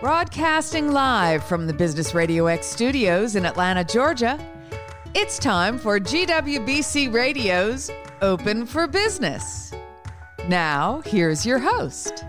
Broadcasting live from the Business Radio X studios in Atlanta, Georgia, it's time for GWBC Radio's Open for Business. Now, here's your host.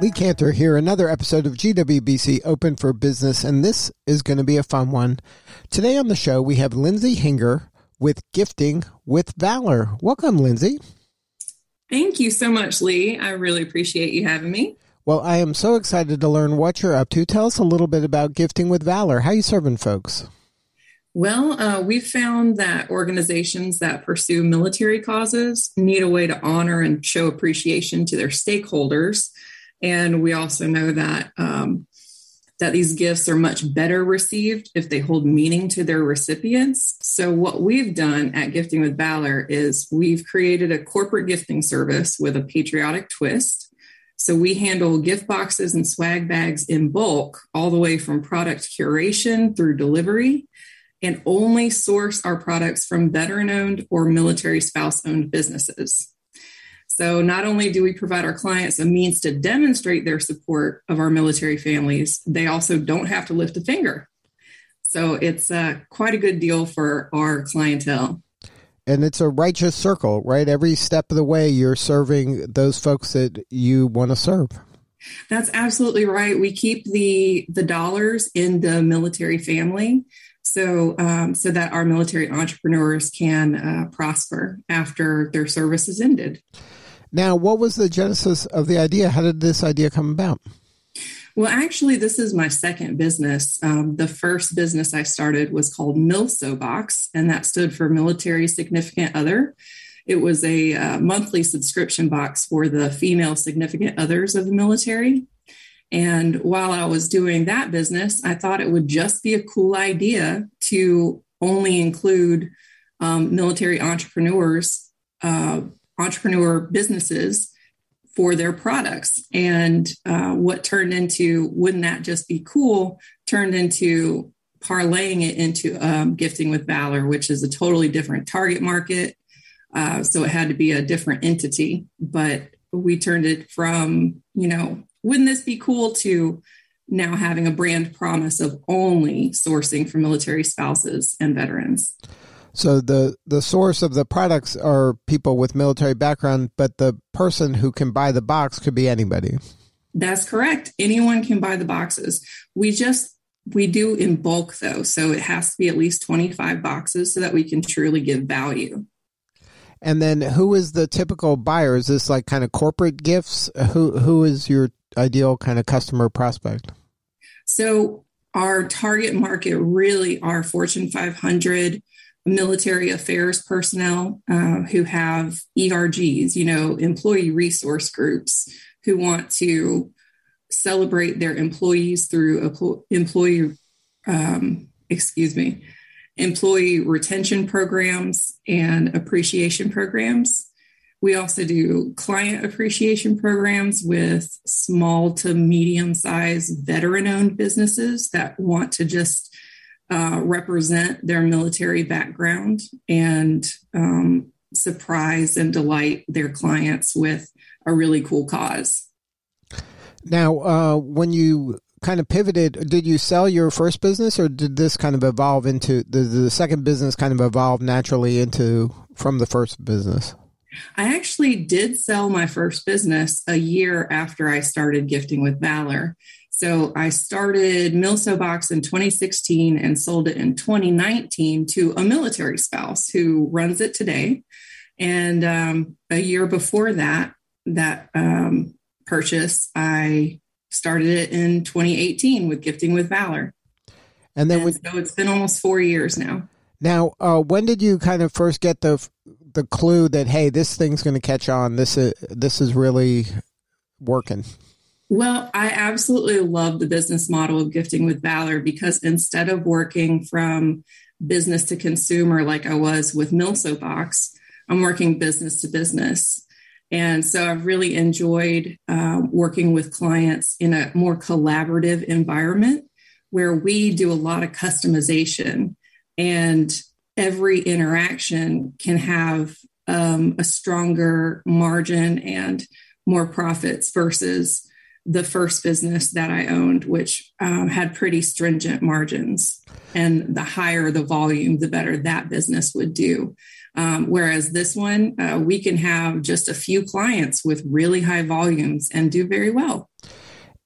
Lee Kantor here, another episode of GWBC Open for Business, and this is going to be a fun one. Today on the show, we have Lindsay Hinger with Gifting with Valor. Welcome, Lindsay. Thank you so much, Lee. I really appreciate you having me. Well, I am so excited to learn what you're up to. Tell us a little bit about Gifting with Valor. How you serving folks? Well, uh, we've found that organizations that pursue military causes need a way to honor and show appreciation to their stakeholders. And we also know that um, that these gifts are much better received if they hold meaning to their recipients. So, what we've done at Gifting with Valor is we've created a corporate gifting service with a patriotic twist so we handle gift boxes and swag bags in bulk, all the way from product curation through delivery, and only source our products from veteran owned or military spouse owned businesses. So not only do we provide our clients a means to demonstrate their support of our military families, they also don't have to lift a finger. So it's uh, quite a good deal for our clientele and it's a righteous circle, right? Every step of the way, you're serving those folks that you want to serve. That's absolutely right. We keep the the dollars in the military family, so um, so that our military entrepreneurs can uh, prosper after their service is ended. Now, what was the genesis of the idea? How did this idea come about? Well, actually, this is my second business. Um, the first business I started was called MILSO Box, and that stood for Military Significant Other. It was a uh, monthly subscription box for the female significant others of the military. And while I was doing that business, I thought it would just be a cool idea to only include um, military entrepreneurs, uh, entrepreneur businesses for their products. And uh, what turned into, wouldn't that just be cool, turned into parlaying it into um, gifting with valor, which is a totally different target market. Uh, so it had to be a different entity. But we turned it from, you know, wouldn't this be cool to now having a brand promise of only sourcing for military spouses and veterans. So the the source of the products are people with military background, but the person who can buy the box could be anybody. That's correct. Anyone can buy the boxes. We just we do in bulk though, so it has to be at least 25 boxes so that we can truly give value. And then who is the typical buyer? Is this like kind of corporate gifts? Who who is your ideal kind of customer prospect? So our target market really are Fortune 500 military affairs personnel uh, who have ERGs, you know, employee resource groups who want to celebrate their employees through employee, um, excuse me, employee retention programs and appreciation programs. We also do client appreciation programs with small to medium sized veteran owned businesses that want to just uh, represent their military background and um, surprise and delight their clients with a really cool cause. Now, uh, when you kind of pivoted, did you sell your first business or did this kind of evolve into the, the second business kind of evolve naturally into from the first business? I actually did sell my first business a year after I started Gifting with Valor. So I started Milso Box in 2016 and sold it in 2019 to a military spouse who runs it today. And um, a year before that, that um, purchase, I started it in 2018 with Gifting with Valor. And then, and so it's been almost four years now. Now, uh, when did you kind of first get the the clue that hey, this thing's going to catch on? This is this is really working. Well, I absolutely love the business model of gifting with valor because instead of working from business to consumer like I was with Milso Box, I'm working business to business. And so I've really enjoyed uh, working with clients in a more collaborative environment where we do a lot of customization and every interaction can have um, a stronger margin and more profits versus the first business that I owned, which um, had pretty stringent margins. And the higher the volume, the better that business would do. Um, whereas this one, uh, we can have just a few clients with really high volumes and do very well.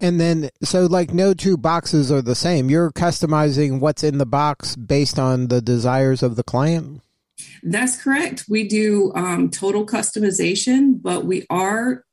And then, so like no two boxes are the same. You're customizing what's in the box based on the desires of the client. That's correct. We do um, total customization, but we are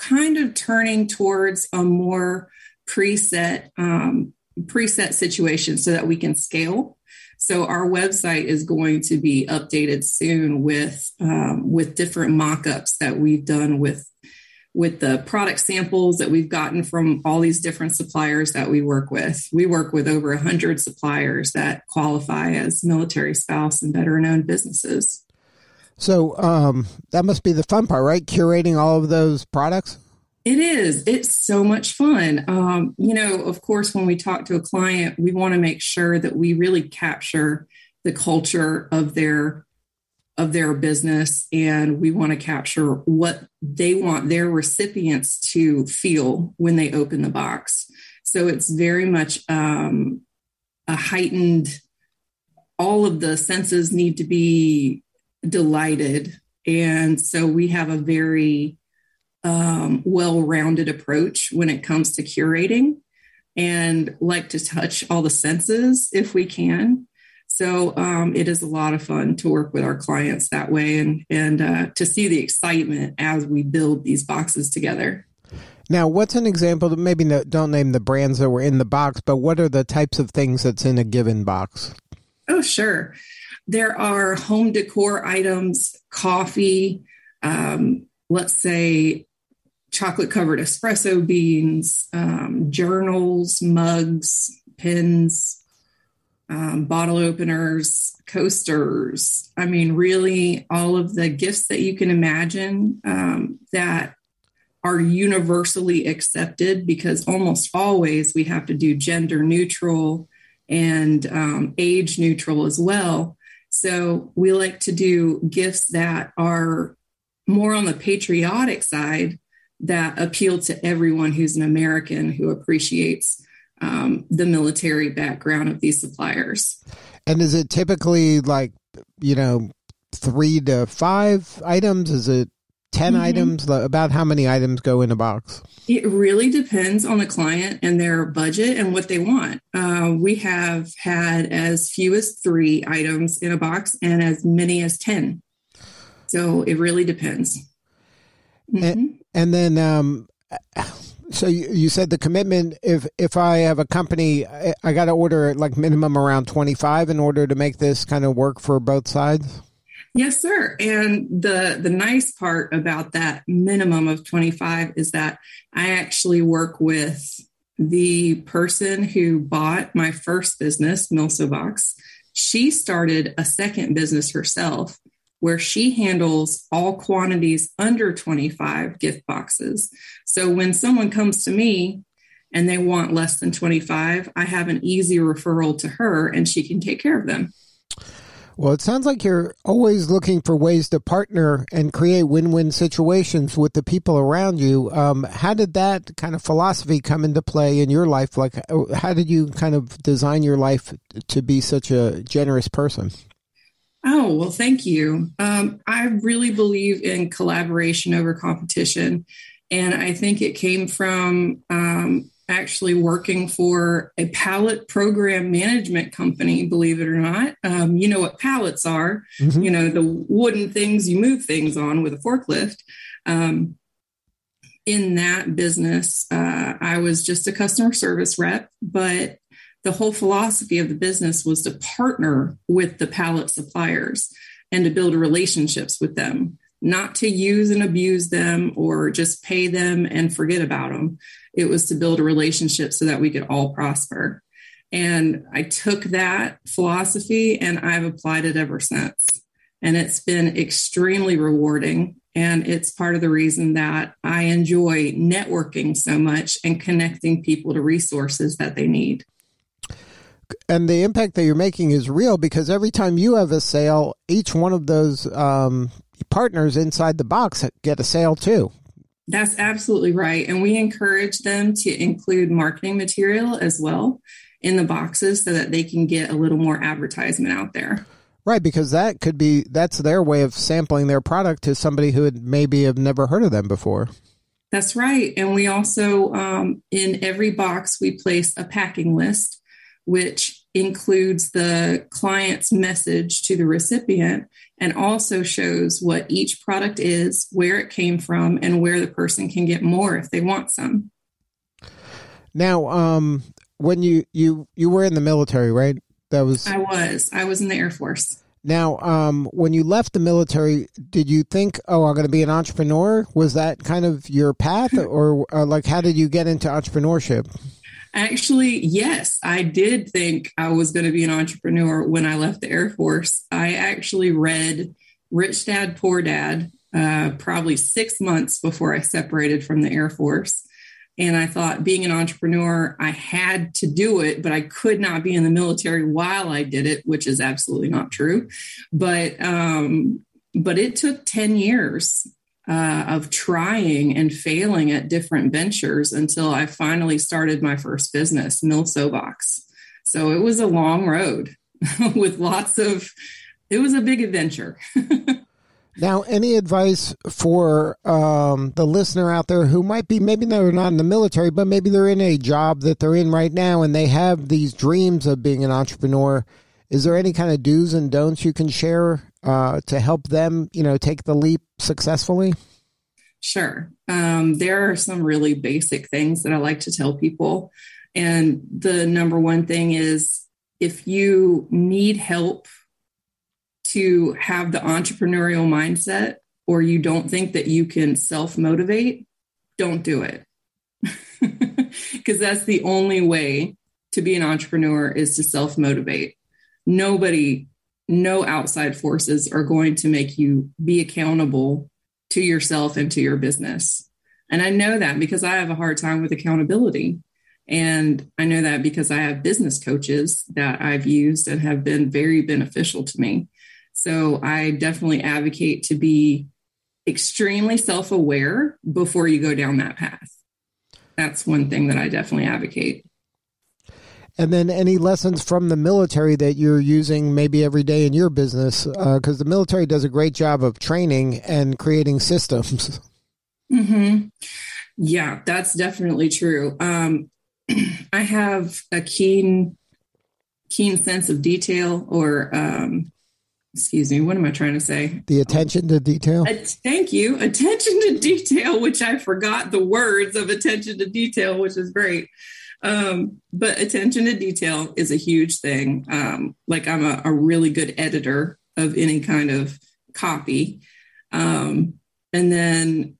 kind of turning towards a more preset um, preset situation so that we can scale. So our website is going to be updated soon with um, with different mock-ups that we've done with with the product samples that we've gotten from all these different suppliers that we work with. We work with over 100 suppliers that qualify as military spouse and veteran owned businesses. So um, that must be the fun part, right? Curating all of those products. It is. It's so much fun. Um, you know, of course, when we talk to a client, we want to make sure that we really capture the culture of their of their business and we want to capture what they want their recipients to feel when they open the box. So it's very much um, a heightened, all of the senses need to be delighted. And so we have a very um, well rounded approach when it comes to curating and like to touch all the senses if we can. So um, it is a lot of fun to work with our clients that way and and uh, to see the excitement as we build these boxes together. Now, what's an example? Maybe no, don't name the brands that were in the box, but what are the types of things that's in a given box? Oh, sure. There are home decor items, coffee, um, let's say chocolate covered espresso beans, um, journals, mugs, pins, um, bottle openers, coasters. I mean, really, all of the gifts that you can imagine um, that are universally accepted because almost always we have to do gender neutral and um, age neutral as well. So we like to do gifts that are more on the patriotic side that appeal to everyone who's an American who appreciates um, the military background of these suppliers. And is it typically like, you know, three to five items? Is it 10 mm-hmm. items? About how many items go in a box? It really depends on the client and their budget and what they want. Uh, we have had as few as three items in a box and as many as 10. So it really depends. Mm-hmm. And, and then, um, so you, you said the commitment if if I have a company I, I got to order like minimum around 25 in order to make this kind of work for both sides. Yes, sir. And the the nice part about that minimum of 25 is that I actually work with the person who bought my first business, Milso Box. She started a second business herself where she handles all quantities under 25 gift boxes. So when someone comes to me and they want less than 25, I have an easy referral to her and she can take care of them. Well, it sounds like you're always looking for ways to partner and create win win situations with the people around you. Um, how did that kind of philosophy come into play in your life? Like, how did you kind of design your life to be such a generous person? Oh, well, thank you. Um, I really believe in collaboration over competition. And I think it came from um, actually working for a pallet program management company, believe it or not. Um, you know what pallets are, mm-hmm. you know, the wooden things you move things on with a forklift. Um, in that business, uh, I was just a customer service rep, but the whole philosophy of the business was to partner with the pallet suppliers and to build relationships with them, not to use and abuse them or just pay them and forget about them. It was to build a relationship so that we could all prosper. And I took that philosophy and I've applied it ever since. And it's been extremely rewarding. And it's part of the reason that I enjoy networking so much and connecting people to resources that they need and the impact that you're making is real because every time you have a sale, each one of those um, partners inside the box get a sale too. That's absolutely right. And we encourage them to include marketing material as well in the boxes so that they can get a little more advertisement out there. Right, because that could be that's their way of sampling their product to somebody who would maybe have never heard of them before. That's right. And we also, um, in every box, we place a packing list, which includes the client's message to the recipient and also shows what each product is, where it came from, and where the person can get more if they want some. Now, um, when you you you were in the military, right? That was I was. I was in the Air Force. Now, um, when you left the military, did you think, "Oh, I'm going to be an entrepreneur"? Was that kind of your path, or, or like how did you get into entrepreneurship? Actually, yes, I did think I was going to be an entrepreneur when I left the Air Force. I actually read Rich Dad Poor Dad uh, probably six months before I separated from the Air Force. And I thought being an entrepreneur, I had to do it, but I could not be in the military while I did it, which is absolutely not true. But um, but it took 10 years uh, of trying and failing at different ventures until I finally started my first business, Milso Box. So it was a long road with lots of, it was a big adventure. Now, any advice for um, the listener out there who might be maybe they're not in the military, but maybe they're in a job that they're in right now and they have these dreams of being an entrepreneur? Is there any kind of do's and don'ts you can share uh, to help them, you know, take the leap successfully? Sure. Um, there are some really basic things that I like to tell people. And the number one thing is if you need help to have the entrepreneurial mindset or you don't think that you can self motivate, don't do it. Because that's the only way to be an entrepreneur is to self motivate. Nobody, no outside forces are going to make you be accountable to yourself and to your business. And I know that because I have a hard time with accountability. And I know that because I have business coaches that I've used and have been very beneficial to me. So I definitely advocate to be extremely self aware before you go down that path. That's one thing that I definitely advocate. And then any lessons from the military that you're using maybe every day in your business? Because uh, the military does a great job of training and creating systems. Mm-hmm. Yeah, that's definitely true. Um, I have a keen, keen sense of detail or um, excuse me, what am I trying to say? The attention to detail. Uh, thank you. Attention to detail, which I forgot the words of attention to detail, which is great. Um, but attention to detail is a huge thing. Um, like I'm a, a, really good editor of any kind of copy. Um, and then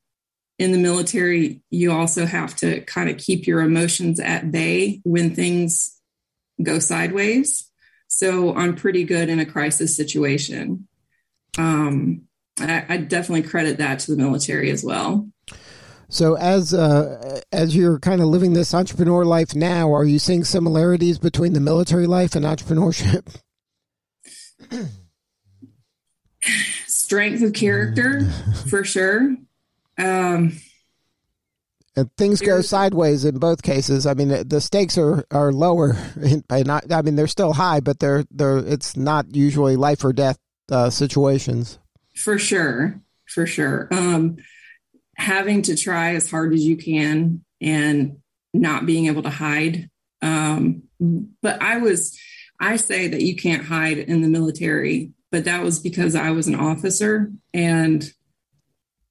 in the military, you also have to kind of keep your emotions at bay when things go sideways. So I'm pretty good in a crisis situation. Um, I, I definitely credit that to the military as well. So as uh, as you're kind of living this entrepreneur life now, are you seeing similarities between the military life and entrepreneurship? Strength of character, for sure. Um, and things go sideways in both cases. I mean, the stakes are are lower, by not. I mean, they're still high, but they're they're. It's not usually life or death uh, situations. For sure, for sure. Um, having to try as hard as you can and not being able to hide. Um, but I was, I say that you can't hide in the military, but that was because I was an officer and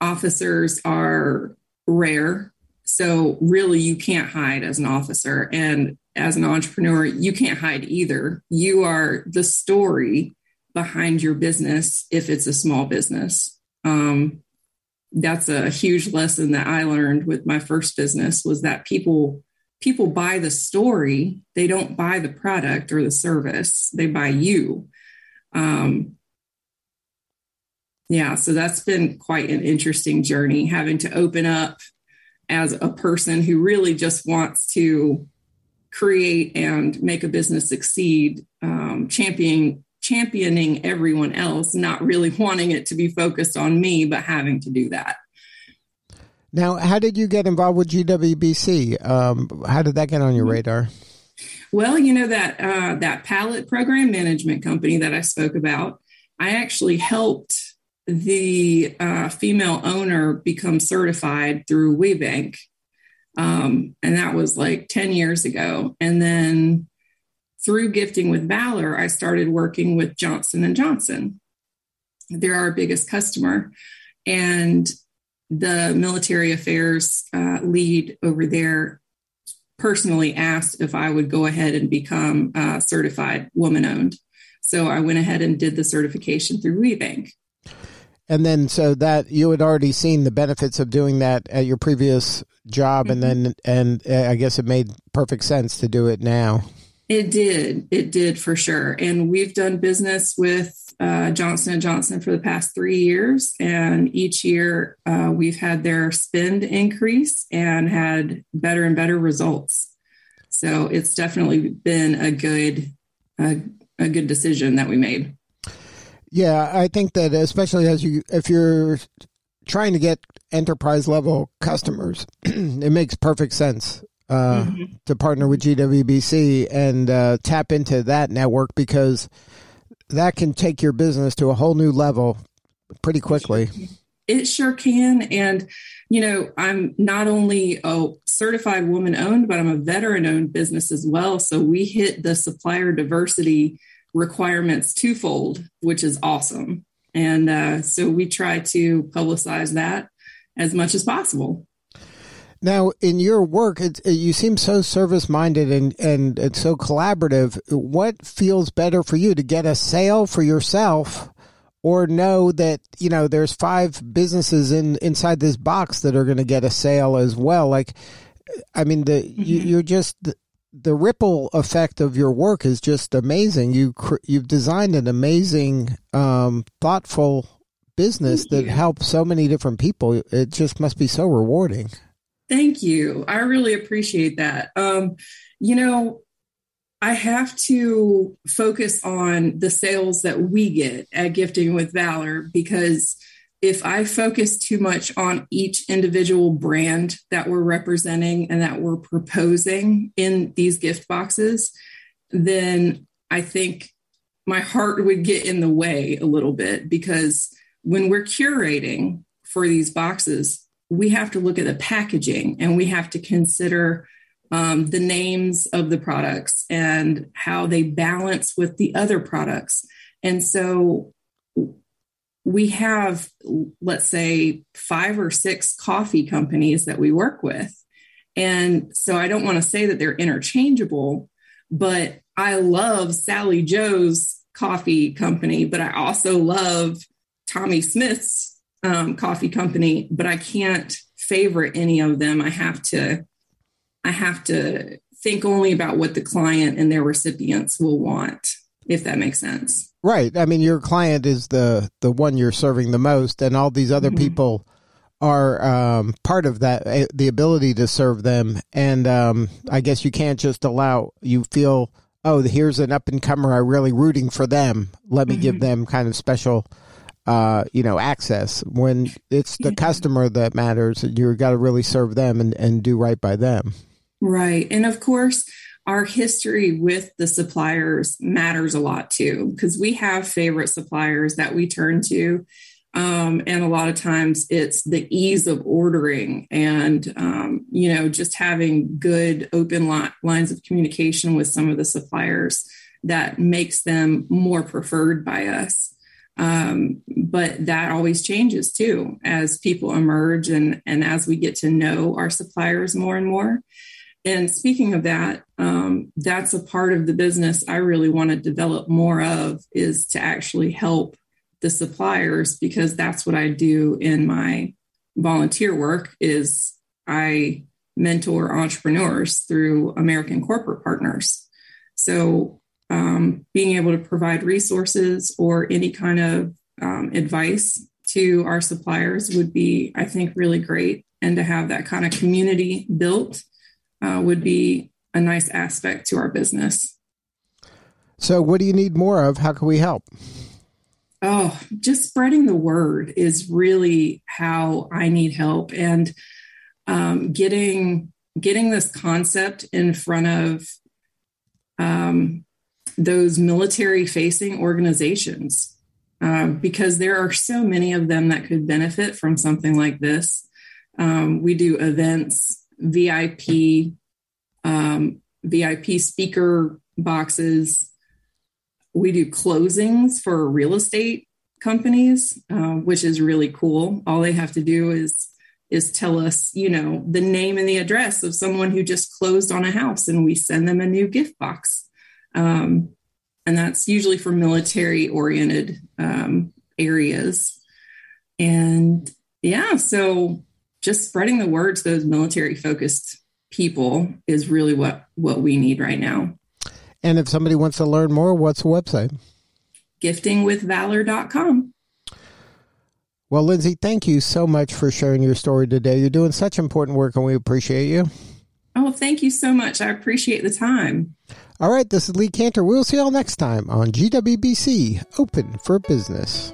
officers are rare so really, you can't hide as an officer. And as an entrepreneur, you can't hide either. You are the story behind your business if it's a small business. Um, that's a huge lesson that I learned with my first business was that people people buy the story they don't buy the product or the service they buy you. Um, yeah so that's been quite an interesting journey having to open up as a person who really just wants to create and make a business succeed, um, championing championing everyone else, not really wanting it to be focused on me, but having to do that. Now, how did you get involved with GWBC? Um, how did that get on your mm-hmm. radar? Well, you know that uh, that pallet program management company that I spoke about. I actually helped the uh, female owner become certified through WBENC, um, and that was like ten years ago. And then through Gifting with Valor, I started working with Johnson and Johnson. They're our biggest customer, and the military affairs uh, lead over there personally asked if I would go ahead and become uh, certified woman owned. So I went ahead and did the certification through WBENC. And then, so that you had already seen the benefits of doing that at your previous job, mm-hmm. and then, and uh, I guess it made perfect sense to do it now. It did. It did for sure. And we've done business with uh, Johnson and Johnson for the past three years, and each year uh, we've had their spend increase and had better and better results. So it's definitely been a good a, a good decision that we made. Yeah, I think that especially as you if you're trying to get enterprise level customers, it makes perfect sense uh, mm-hmm. to partner with GWBC and uh, tap into that network because that can take your business to a whole new level pretty quickly. It sure can. And, you know, I'm not only a certified woman owned, but I'm a veteran owned business as well. So we hit the supplier diversity requirements twofold, which is awesome. And uh, so we try to publicize that as much as possible. Now, in your work, it, you seem so service minded and, and it's so collaborative. What feels better for you to get a sale for yourself or know that, you know, there's five businesses in inside this box that are going to get a sale as well? Like, I mean, the mm-hmm. you, you're just the, the ripple effect of your work is just amazing. You you've designed an amazing, um, thoughtful business that helps so many different people. It just must be so rewarding. Thank you. I really appreciate that. Um, you know, I have to focus on the sales that we get at Gifting with Valor because if I focus too much on each individual brand that we're representing and that we're proposing in these gift boxes, then I think my heart would get in the way a little bit because when we're curating for these boxes, we have to look at the packaging and we have to consider um, the names of the products and how they balance with the other products. And so we have, let's say, five or six coffee companies that we work with. And so I don't want to say that they're interchangeable, but I love Sally Joe's coffee company, but I also love Tommy Smith's um, coffee company, but I can't favorite any of them. I have to, I have to think only about what the client and their recipients will want, if that makes sense. Right. I mean, your client is the the one you're serving the most, and all these other mm-hmm. people are um, part of that. Eh, the ability to serve them, and um, I guess you can't just allow. You feel, oh, here's an up and comer. I'm really rooting for them. Let me mm-hmm. give them kind of special uh, you know, access. When it's the customer that matters, You've got to really serve them and, and do right by them. Right. And of course, our history with the suppliers matters a lot too, because we have favorite suppliers that we turn to. Um, and a lot of times it's the ease of ordering and, um, you know, just having good open li- lines of communication with some of the suppliers that makes them more preferred by us. Um, but that always changes too as people emerge and, and as we get to know our suppliers more and more. And speaking of that, um, that's a part of the business I really want to develop more of is to actually help the suppliers because that's what I do in my volunteer work is I mentor entrepreneurs through American corporate partners. So um, being able to provide resources or any kind of um, advice to our suppliers would be, I think, really great. And to have that kind of community built uh, would be a nice aspect to our business. So, what do you need more of? How can we help? Oh, just spreading the word is really how I need help. And um, getting getting this concept in front of um, those military facing organizations um, because there are so many of them that could benefit from something like this. Um, we do events, VIP, um, VIP speaker boxes. We do closings for real estate companies, uh, which is really cool. All they have to do is is tell us, you know, the name and the address of someone who just closed on a house, and we send them a new gift box. Um, and that's usually for military oriented um, areas. And yeah, so just spreading the word to those military focused people is really what what we need right now. And if somebody wants to learn more, what's the website? giftingwithvalor.com. Well, Lindsay, thank you so much for sharing your story today. You're doing such important work and we appreciate you. Oh, thank you so much. I appreciate the time. All right, this is Lee Kantor. We'll see you all next time on GWBC Open for Business.